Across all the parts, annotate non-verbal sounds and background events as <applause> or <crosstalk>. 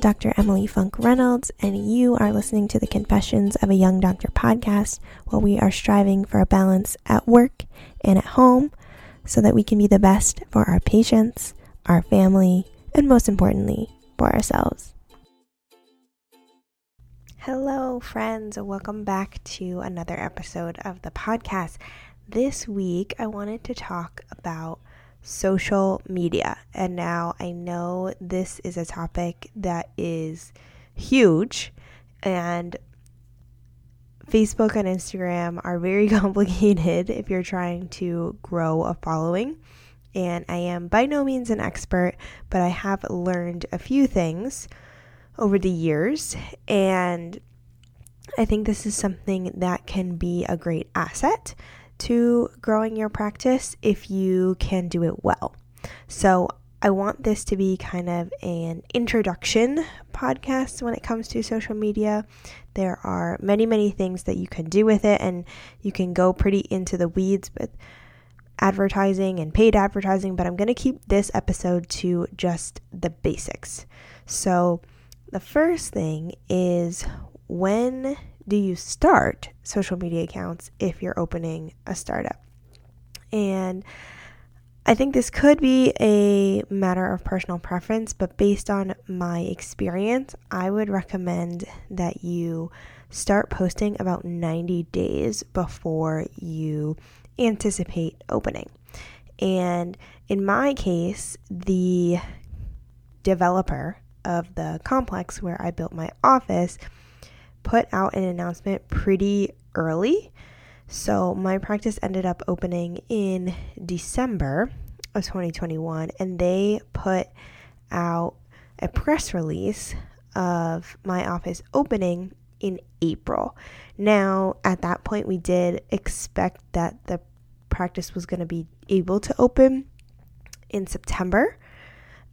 Dr. Emily Funk Reynolds, and you are listening to the Confessions of a Young Doctor podcast, where we are striving for a balance at work and at home so that we can be the best for our patients, our family, and most importantly, for ourselves. Hello, friends. Welcome back to another episode of the podcast. This week, I wanted to talk about social media. And now I know this is a topic that is huge, and Facebook and Instagram are very <laughs> complicated if you're trying to grow a following. And I am by no means an expert, but I have learned a few things over the years. And I think this is something that can be a great asset to growing your practice if you can do it well. So, I want this to be kind of an introduction podcast when it comes to social media. There are many, many things that you can do with it, and you can go pretty into the weeds with advertising and paid advertising, but I'm going to keep this episode to just the basics. So, the first thing is when do you start social media accounts if you're opening a startup? And I think this could be a matter of personal preference, but based on my experience, I would recommend that you start posting about 90 days before you anticipate opening. And in my case, the developer of the complex where I built my office put out an announcement pretty early. So my practice ended up opening in December of 2021, and they put out a press release of my office opening in April. Now, at that point, we did expect that the practice was going to be able to open in September.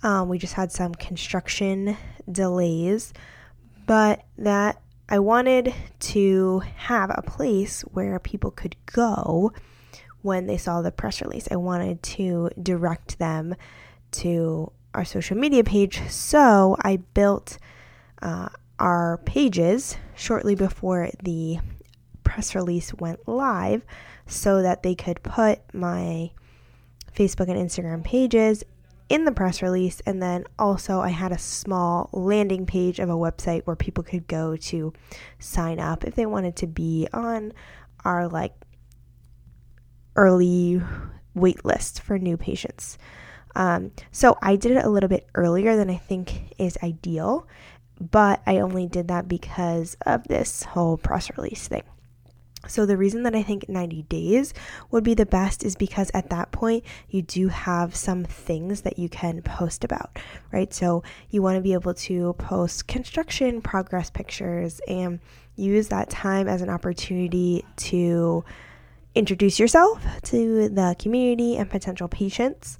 Um, we just had some construction delays, but that I wanted to have a place where people could go when they saw the press release. I wanted to direct them to our social media page. So I built uh, our pages shortly before the press release went live so that they could put my Facebook and Instagram pages in the press release. And then also, I had a small landing page of a website where people could go to sign up if they wanted to be on our like early wait list for new patients. Um, so I did it a little bit earlier than I think is ideal, but I only did that because of this whole press release thing. So, the reason that I think 90 days would be the best is because at that point you do have some things that you can post about, right? So, you want to be able to post construction progress pictures and use that time as an opportunity to introduce yourself to the community and potential patients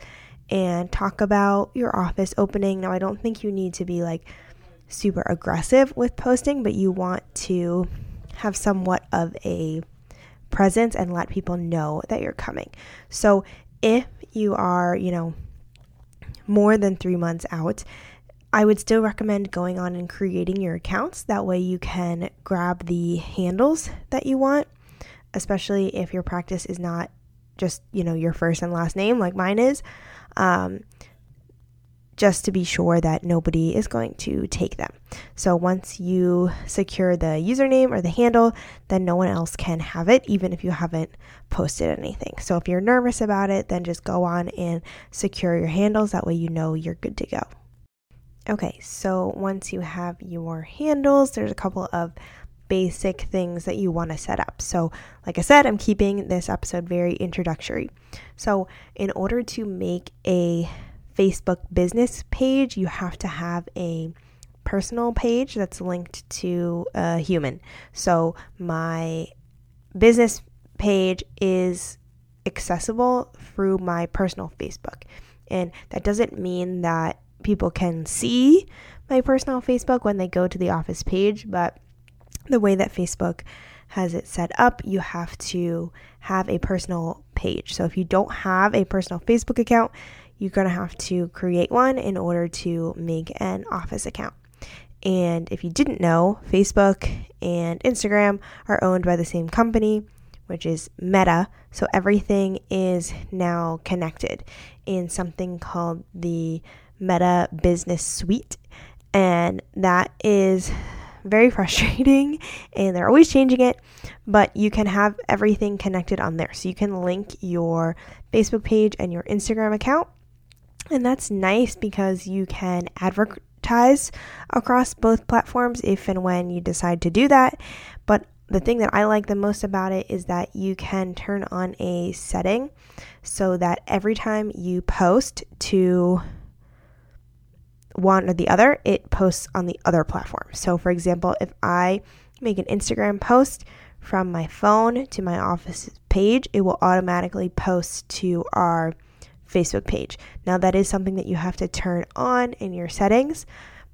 and talk about your office opening. Now, I don't think you need to be like super aggressive with posting, but you want to have somewhat of a presence and let people know that you're coming. So if you are, you know, more than three months out, I would still recommend going on and creating your accounts. That way you can grab the handles that you want, especially if your practice is not just, you know, your first and last name like mine is. Um, just to be sure that nobody is going to take them. So once you secure the username or the handle, then no one else can have it, even if you haven't posted anything. So if you're nervous about it, then just go on and secure your handles. That way you know you're good to go. Okay, so once you have your handles, there's a couple of basic things that you want to set up. So, like I said, I'm keeping this episode very introductory. So, in order to make a Facebook business page, you have to have a personal page that's linked to a human. So my business page is accessible through my personal Facebook. And that doesn't mean that people can see my personal Facebook when they go to the office page, but the way that Facebook has it set up, you have to have a personal page. So if you don't have a personal Facebook account, you're going to have to create one in order to make an office account. And if you didn't know, Facebook and Instagram are owned by the same company, which is Meta. So everything is now connected in something called the Meta Business Suite. And that is very <laughs> frustrating and they're always changing it, but you can have everything connected on there. So you can link your Facebook page and your Instagram account. And that's nice because you can advertise across both platforms if and when you decide to do that. But the thing that I like the most about it is that you can turn on a setting so that every time you post to one or the other, it posts on the other platform. So, for example, if I make an Instagram post from my phone to my office page, it will automatically post to our Facebook page. Now, that is something that you have to turn on in your settings,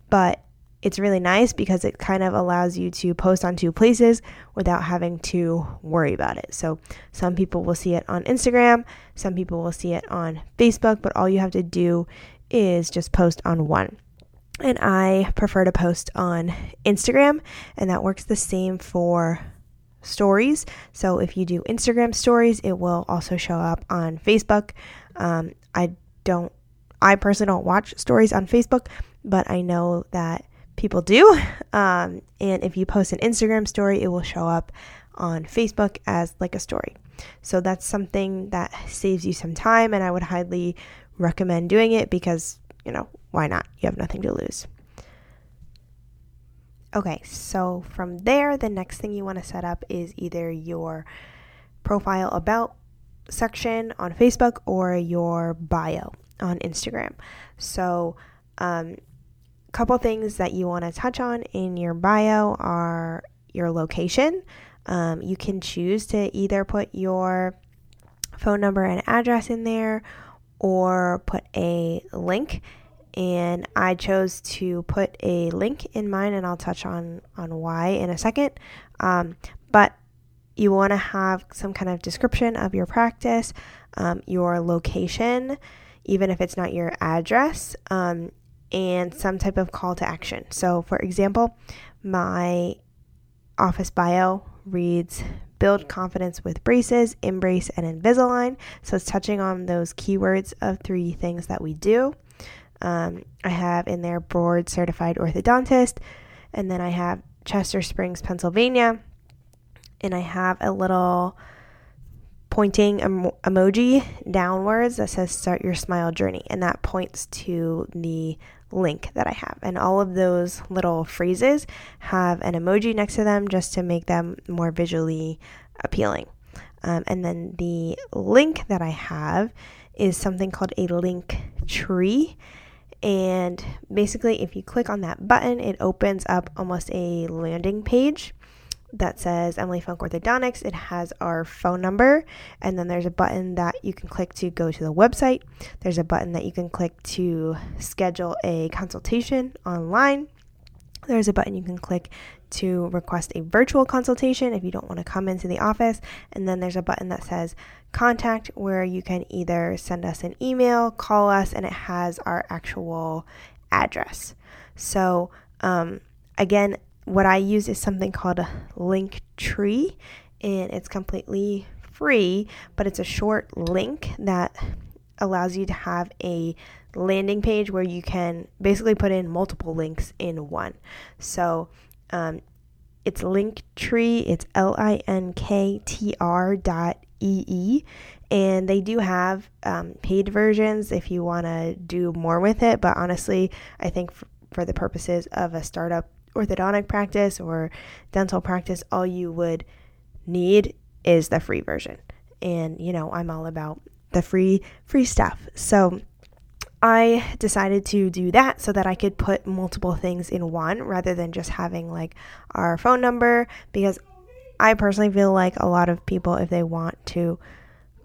but it's really nice because it kind of allows you to post on two places without having to worry about it. So, some people will see it on Instagram, some people will see it on Facebook, but all you have to do is just post on one. And I prefer to post on Instagram, and that works the same for stories. So if you do Instagram stories, it will also show up on Facebook. Um, I don't, I personally don't watch stories on Facebook, but I know that people do. <laughs> Um, and if you post an Instagram story, it will show up on Facebook as like a story. So that's something that saves you some time, and I would highly recommend doing it because you know, why not? You have nothing to lose. Okay, so from there, the next thing you want to set up is either your profile about section on Facebook or your bio on Instagram. So, um, couple things that you want to touch on in your bio are your location. Um, you can choose to either put your phone number and address in there or put a link and I chose to put a link in mine and I'll touch on on why in a second um, but you want to have some kind of description of your practice um, your location even if it's not your address um, and some type of call to action so for example my office bio reads build confidence with braces, InBrace, and Invisalign. So it's touching on those keywords of three things that we do. Um, I have in there board certified orthodontist, and then I have Chester Springs, Pennsylvania, and I have a little pointing em- emoji downwards that says start your smile journey, and that points to the link that I have. And all of those little phrases have an emoji next to them just to make them more visually appealing. Um, and then the link that I have is something called a link tree. And basically, if you click on that button, it opens up almost a landing page that says Emily Funk Orthodontics. It has our phone number, and then there's a button that you can click to go to the website. There's a button that you can click to schedule a consultation online. There's a button you can click to request a virtual consultation if you don't want to come into the office. And then there's a button that says contact where you can either send us an email, call us, and it has our actual address. So, um, again, what I use is something called a link tree, and it's completely free, but it's a short link that allows you to have a landing page where you can basically put in multiple links in one. So um, it's Linktree. It's L I N K T R dot E E. And they do have um, paid versions if you want to do more with it. But honestly, I think for the purposes of a startup orthodontic practice or dental practice, all you would need is the free version. And you know, I'm all about the free free stuff. So I decided to do that so that I could put multiple things in one rather than just having like our phone number because I personally feel like a lot of people if they want to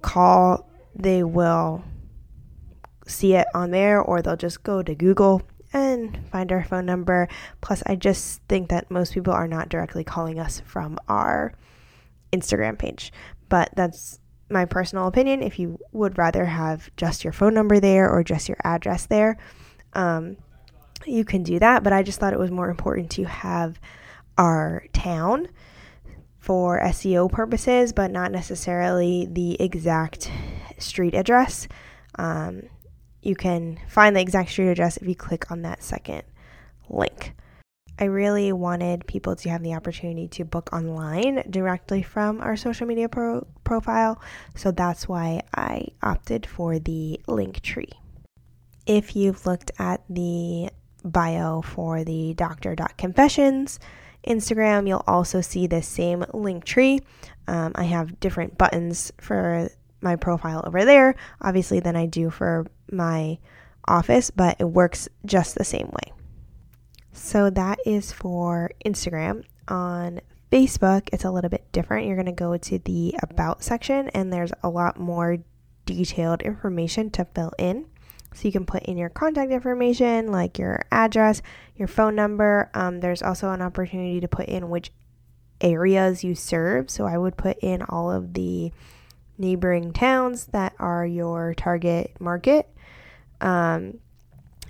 call they will see it on there or they'll just go to Google and find our phone number. Plus, I just think that most people are not directly calling us from our Instagram page. But that's my personal opinion, if you would rather have just your phone number there or just your address there, um, you can do that, but I just thought it was more important to have our town for SEO purposes, but not necessarily the exact street address. Um, you can find the exact street address if you click on that second link. I really wanted people to have the opportunity to book online directly from our social media pro- profile, so that's why I opted for the Linktree. If you've looked at the bio for the doctor.confessions Instagram, you'll also see the same Linktree. Um, I have different buttons for my profile over there, obviously, than I do for my office, but it works just the same way. So that is for Instagram. On Facebook, it's a little bit different. You're going to go to the About section, and there's a lot more detailed information to fill in. So you can put in your contact information, like your address, your phone number. Um, there's also an opportunity to put in which areas you serve. So I would put in all of the neighboring towns that are your target market. Um,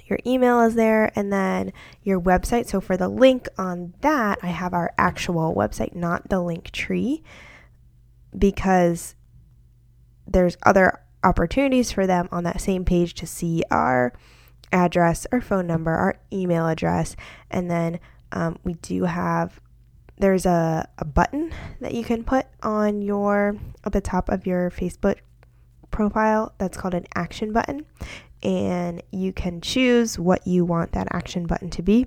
your email is there, and then your website. So for the link on that, I have our actual website, not the Linktree, because there's other opportunities for them on that same page to see our address, our phone number, our email address, and then um, we do have there's a, a button that you can put on your at the top of your Facebook profile that's called an action button and you can choose what you want that action button to be.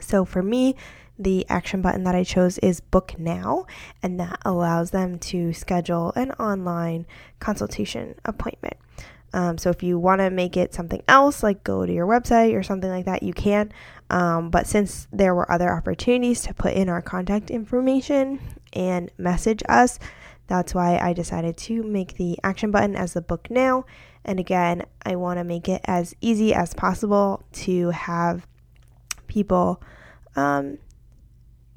So for me, the action button that I chose is book now, and that allows them to schedule an online consultation appointment. Um, so if you want to make it something else, like go to your website or something like that, you can. Um, but since there were other opportunities to put in our contact information and message us, that's why I decided to make the action button as the book now. And again, I want to make it as easy as possible to have people um,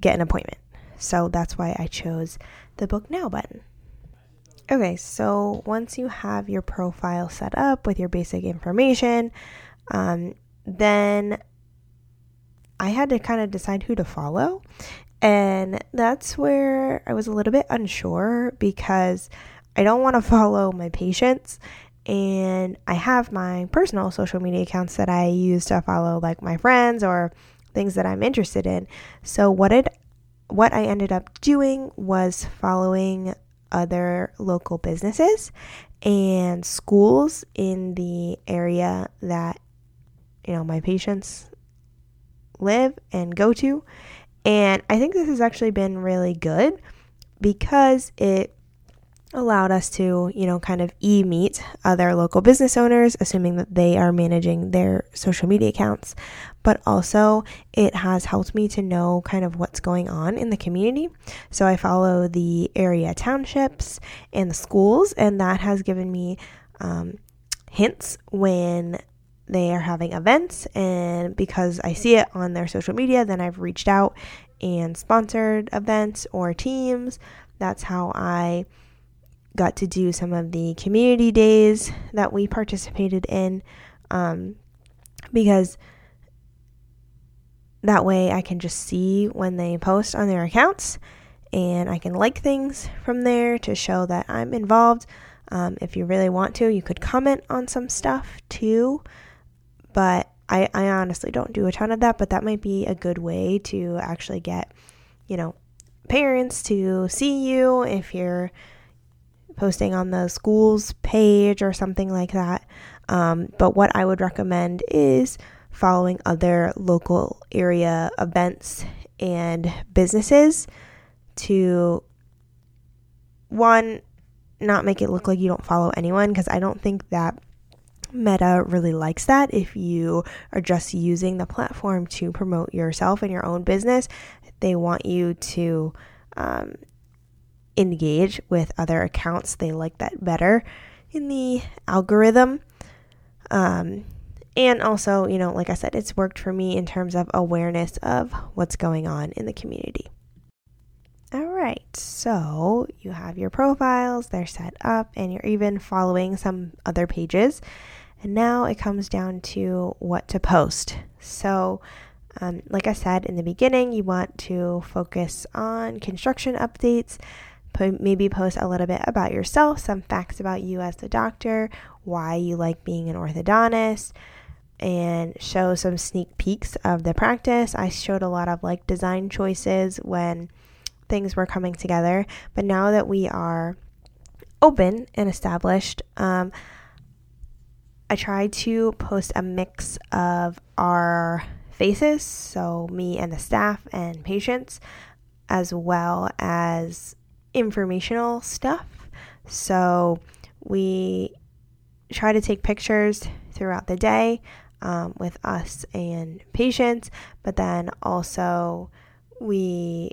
get an appointment. So that's why I chose the book now button. Okay, so once you have your profile set up with your basic information, um, then I had to kind of decide who to follow. And that's where I was a little bit unsure because I don't want to <laughs> follow my patients. And I have my personal social media accounts that I use to follow, like my friends or things that I'm interested in. So what it what I ended up doing was following other local businesses and schools in the area that you know my patients live and go to. And I think this has actually been really good because it allowed us to, you know, kind of e meet other local business owners, assuming that they are managing their social media accounts. But also, it has helped me to know kind of what's going on in the community. So I follow the area townships and the schools, and that has given me um, hints when they are having events. And because I see it on their social media, then I've reached out and sponsored events or teams. That's how I got to do some of the community days that we participated in um, because that way I can just see when they post on their accounts and I can like things from there to show that I'm involved. Um, if you really want to, you could comment on some stuff too, but I, I honestly don't do a ton of that, but that might be a good way to actually get, you know, parents to see you if you're posting on the school's page or something like that. Um, but what I would recommend is following other local area events and businesses to one not make it look like you don't follow anyone because I don't think that Meta really likes that if you are just using the platform to promote yourself and your own business. They want you to um, engage with other accounts. They like that better in the algorithm. Um, and also, you know, like I said, it's worked for me in terms of awareness of what's going on in the community. All right, so you have your profiles, they're set up, and you're even following some other pages. And now it comes down to what to post. So, um, like I said in the beginning, you want to focus on construction updates, maybe post a little bit about yourself, some facts about you as a doctor, why you like being an orthodontist, and show some sneak peeks of the practice. I showed a lot of like design choices when things were coming together, but now that we are open and established, um, I try to post a mix of our faces, so me and the staff and patients, as well as informational stuff. So we try to take pictures throughout the day um, with us and patients, but then also we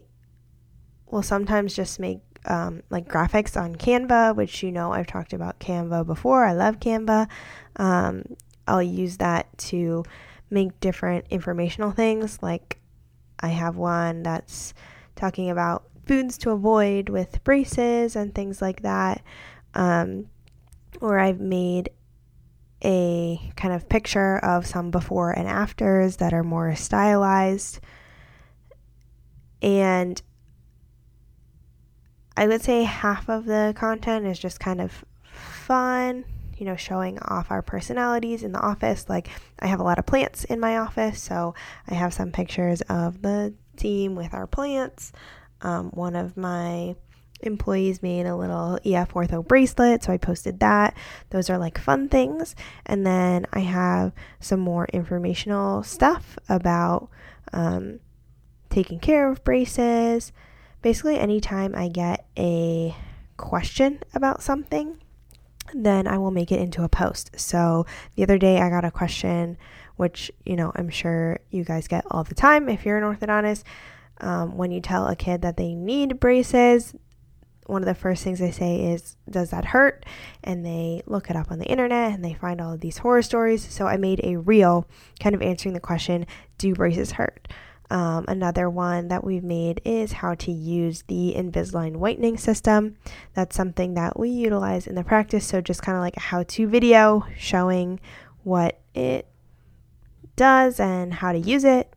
will sometimes just make um, like graphics on Canva, which you know I've talked about Canva before. I love Canva. Um, I'll use that to make different informational things. Like I have one that's talking about foods to avoid with braces and things like that. Um, or I've made a kind of picture of some before and afters that are more stylized. And I would say half of the content is just kind of fun, you know, showing off our personalities in the office. Like, I have a lot of plants in my office, so I have some pictures of the team with our plants. Um, one of my employees made a little EF ortho bracelet, so I posted that. Those are like fun things. And then I have some more informational stuff about um, taking care of braces. Basically, anytime I get a question about something, then I will make it into a post. So the other day I got a question, which, you know, I'm sure you guys get all the time if you're an orthodontist. Um, when you tell a kid that they need braces, one of the first things they say is, Does that hurt? And they look it up on the internet and they find all of these horror stories. So I made a reel kind of answering the question, Do braces hurt? Um, another one that we've made is how to use the Invisalign whitening system. That's something that we utilize in the practice. So, just kind of like a how to video showing what it does and how to use it.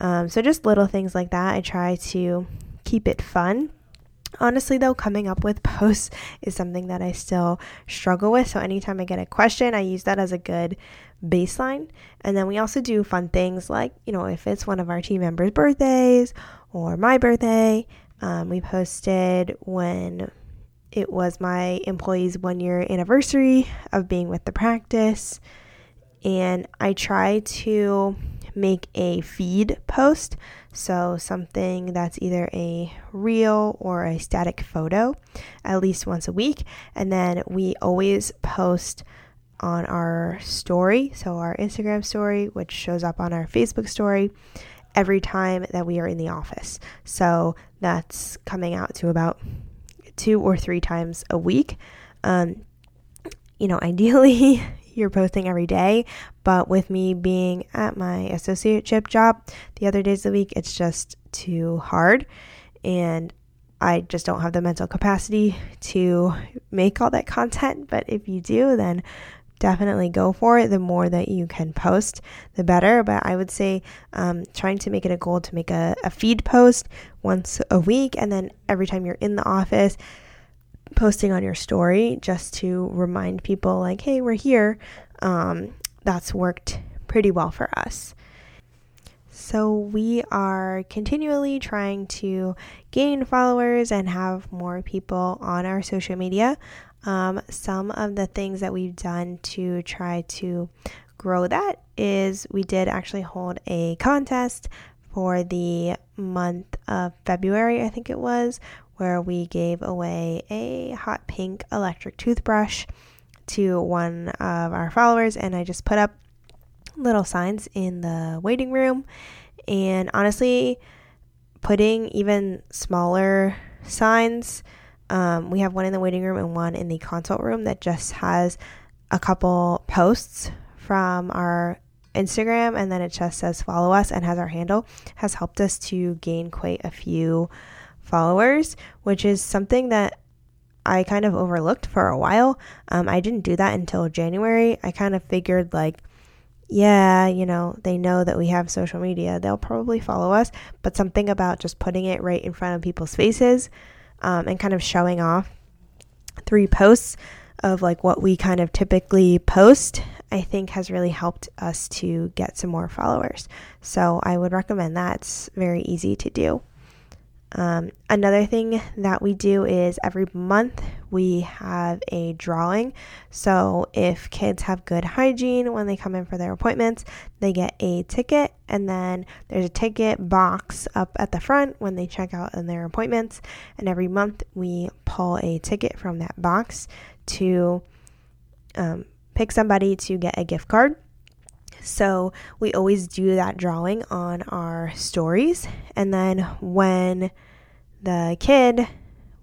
Um, so, just little things like that. I try to keep it fun. Honestly, though, coming up with <laughs> posts is something that I still struggle with. So, anytime I get a question, I use that as a good baseline. And then we also do fun things like, you know, if it's one of our team members' birthdays or my birthday, um, we posted when it was my employee's one year anniversary of being with the practice. And I try to make a feed post. So, something that's either a reel or a static photo at least once a week. And then we always post on our story, so our Instagram story, which shows up on our Facebook story every time that we are in the office. So that's coming out to about two or three times a week. Um, you know, <laughs> ideally, you're posting every day, but with me being at my associateship job the other days of the week, it's just too hard. And I just don't have the mental capacity to make all that content. But if you do, then definitely go for it. The more that you can post, the better. But I would say um, trying to make it a goal to make a, a feed post once a week, and then every time you're in the office, posting on your story just to remind people, like, hey, we're here. Um, that's worked pretty well for us. So, we are continually trying to gain followers and have more people on our social media. Um, some of the things that we've done to try to grow that is we did actually hold a contest for the month of February, I think it was, where we gave away a hot pink electric toothbrush to one of our followers, and I just put up little signs in the waiting room. And honestly, putting even smaller signs um, we have one in the waiting room and one in the consult room that just has a couple posts from our Instagram and then it just says follow us and has our handle has helped us to gain quite a few followers, which is something that I kind of overlooked for a while. Um, I didn't do that until January. I kind of figured, like, yeah, you know, they know that we have social media. They'll probably follow us. But something about just putting it right in front of people's faces um, and kind of showing off three posts of like what we kind of typically post, I think has really helped us to get some more followers. So I would recommend that. It's very easy to do. Um, another thing that we do is every month we have a drawing. So if kids have good hygiene when they come in for their appointments, they get a ticket, and then there's a ticket box up at the front when they check out in their appointments. And every month we pull a ticket from that box to um, pick somebody to get a gift card. So we always do that drawing on our stories. And then when the kid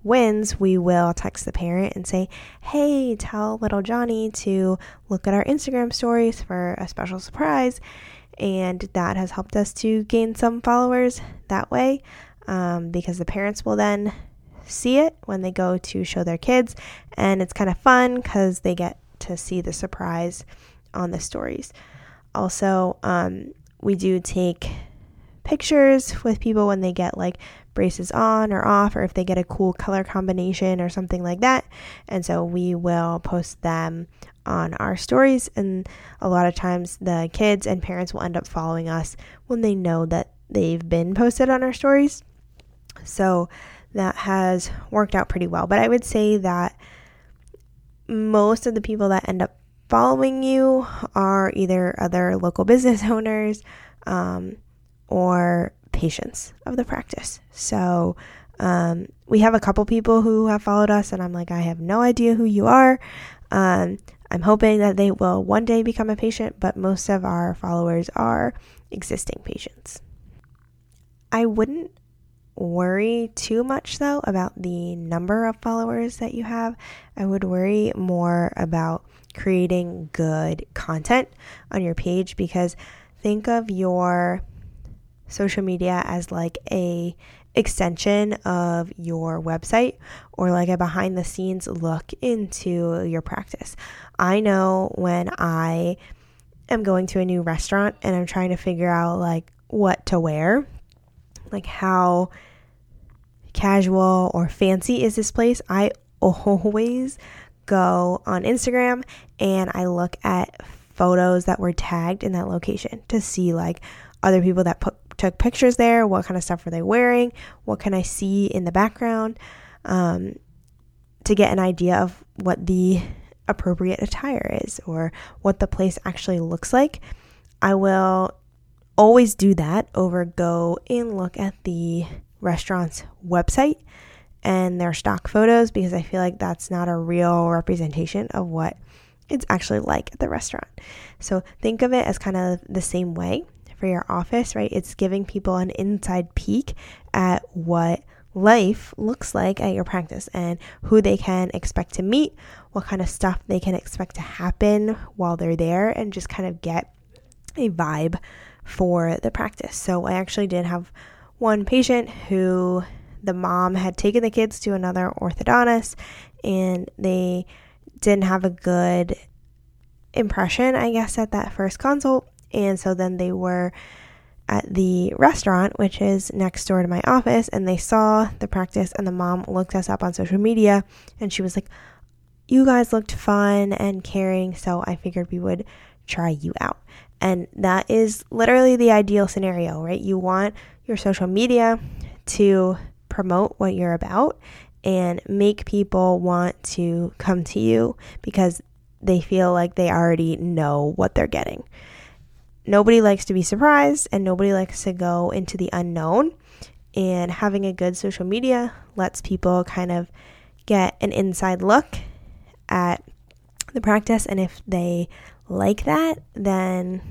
wins, we will text the parent and say, Hey, tell little Johnny to look at our Instagram stories for a special surprise. And that has helped us to gain some followers that way um, because the parents will then see it when they go to show their kids. And it's kind of fun because they get to see the surprise on the stories. Also, um, we do take pictures with people when they get like braces on or off, or if they get a cool color combination or something like that. And so we will post them on our stories. And a lot of times the kids and parents will end up following us when they know that they've been posted on our stories. So that has worked out pretty well. But I would say that most of the people that end up following you are either other local <laughs> business owners um, or patients of the practice. So um, we have a couple people who have followed us, and I'm like, I have no idea who you are. Um, I'm hoping that they will one day become a patient, but most of our followers are existing patients. I wouldn't worry too much though about the number of followers that you have. I would worry more about creating good content on your page because think of your social media as like a extension of your website or like a behind the scenes look into your practice. I know when I am going to a new restaurant and I'm trying to figure out like what to wear, like how casual or fancy is this place, I <laughs> always go on Instagram and I look at photos that were tagged in that location to see like other people that put, took pictures there, what kind of stuff were they wearing, what can I see in the background, um, to get an idea of what the appropriate attire is or what the place actually looks like. I will always do that over go and look at the restaurant's website and their stock photos because I feel like that's not a real representation of what it's actually like at the restaurant. So think of it as kind of the same way for your office, right? It's giving people an inside peek at what life looks like at your practice and who they can expect to meet, what kind of stuff they can expect to happen while they're there, and just kind of get a vibe for the practice. So I actually did have one patient who the mom had taken the kids to another orthodontist and they didn't have a good impression, I guess, at that first consult. And so then they were at the restaurant, which is next door to my office, and they saw the practice, and the mom looked us up on social media and she was like, You guys looked fun and caring, so I figured we would try you out. And that is literally the ideal scenario, right? You want your social media to promote what you're about and make people want to come to you because they feel like they already know what they're getting. Nobody likes to be surprised and nobody likes to go into the unknown. And having a good social media lets people kind of get an inside look at the practice. And if they like that, then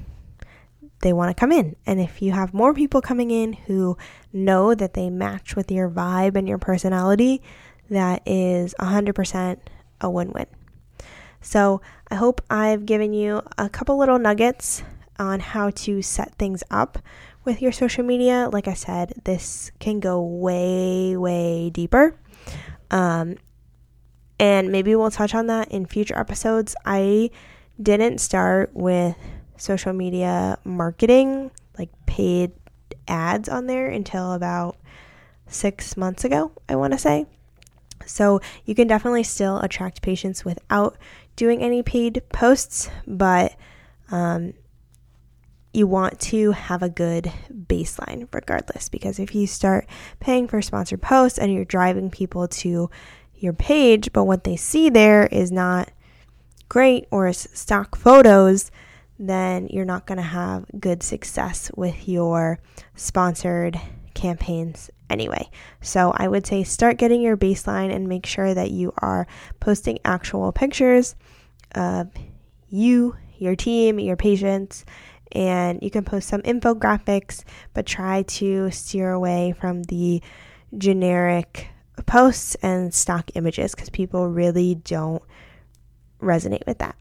they want to come in. And if you have more people coming in who know that they match with your vibe and your personality, that is 100% a win win. So I hope I've given you a couple little nuggets on how to set things up with your social media. Like I said, this can go way, way deeper. Um, And maybe we'll touch on that in future episodes. I didn't start with social media marketing, like paid ads on there, until about six months ago, I want to say. So you can definitely still attract patients without doing any paid posts, but um, you want to have a good baseline regardless because if you start paying for sponsored posts and you're driving people to your page, but what they see there is not great or stock photos, then you're not going to have good success with your sponsored campaigns anyway. So I would say start getting your baseline and make sure that you are posting actual pictures of you, your team, your patients, and you can post some infographics, but try to steer away from the generic posts and stock images because people really don't resonate with that.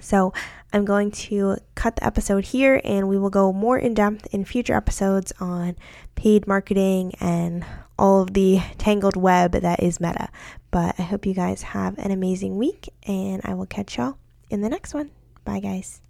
So, I'm going to cut the episode here and we will go more in depth in future episodes on paid marketing and all of the tangled web that is meta. But I hope you guys have an amazing week and I will catch y'all in the next one. Bye, guys.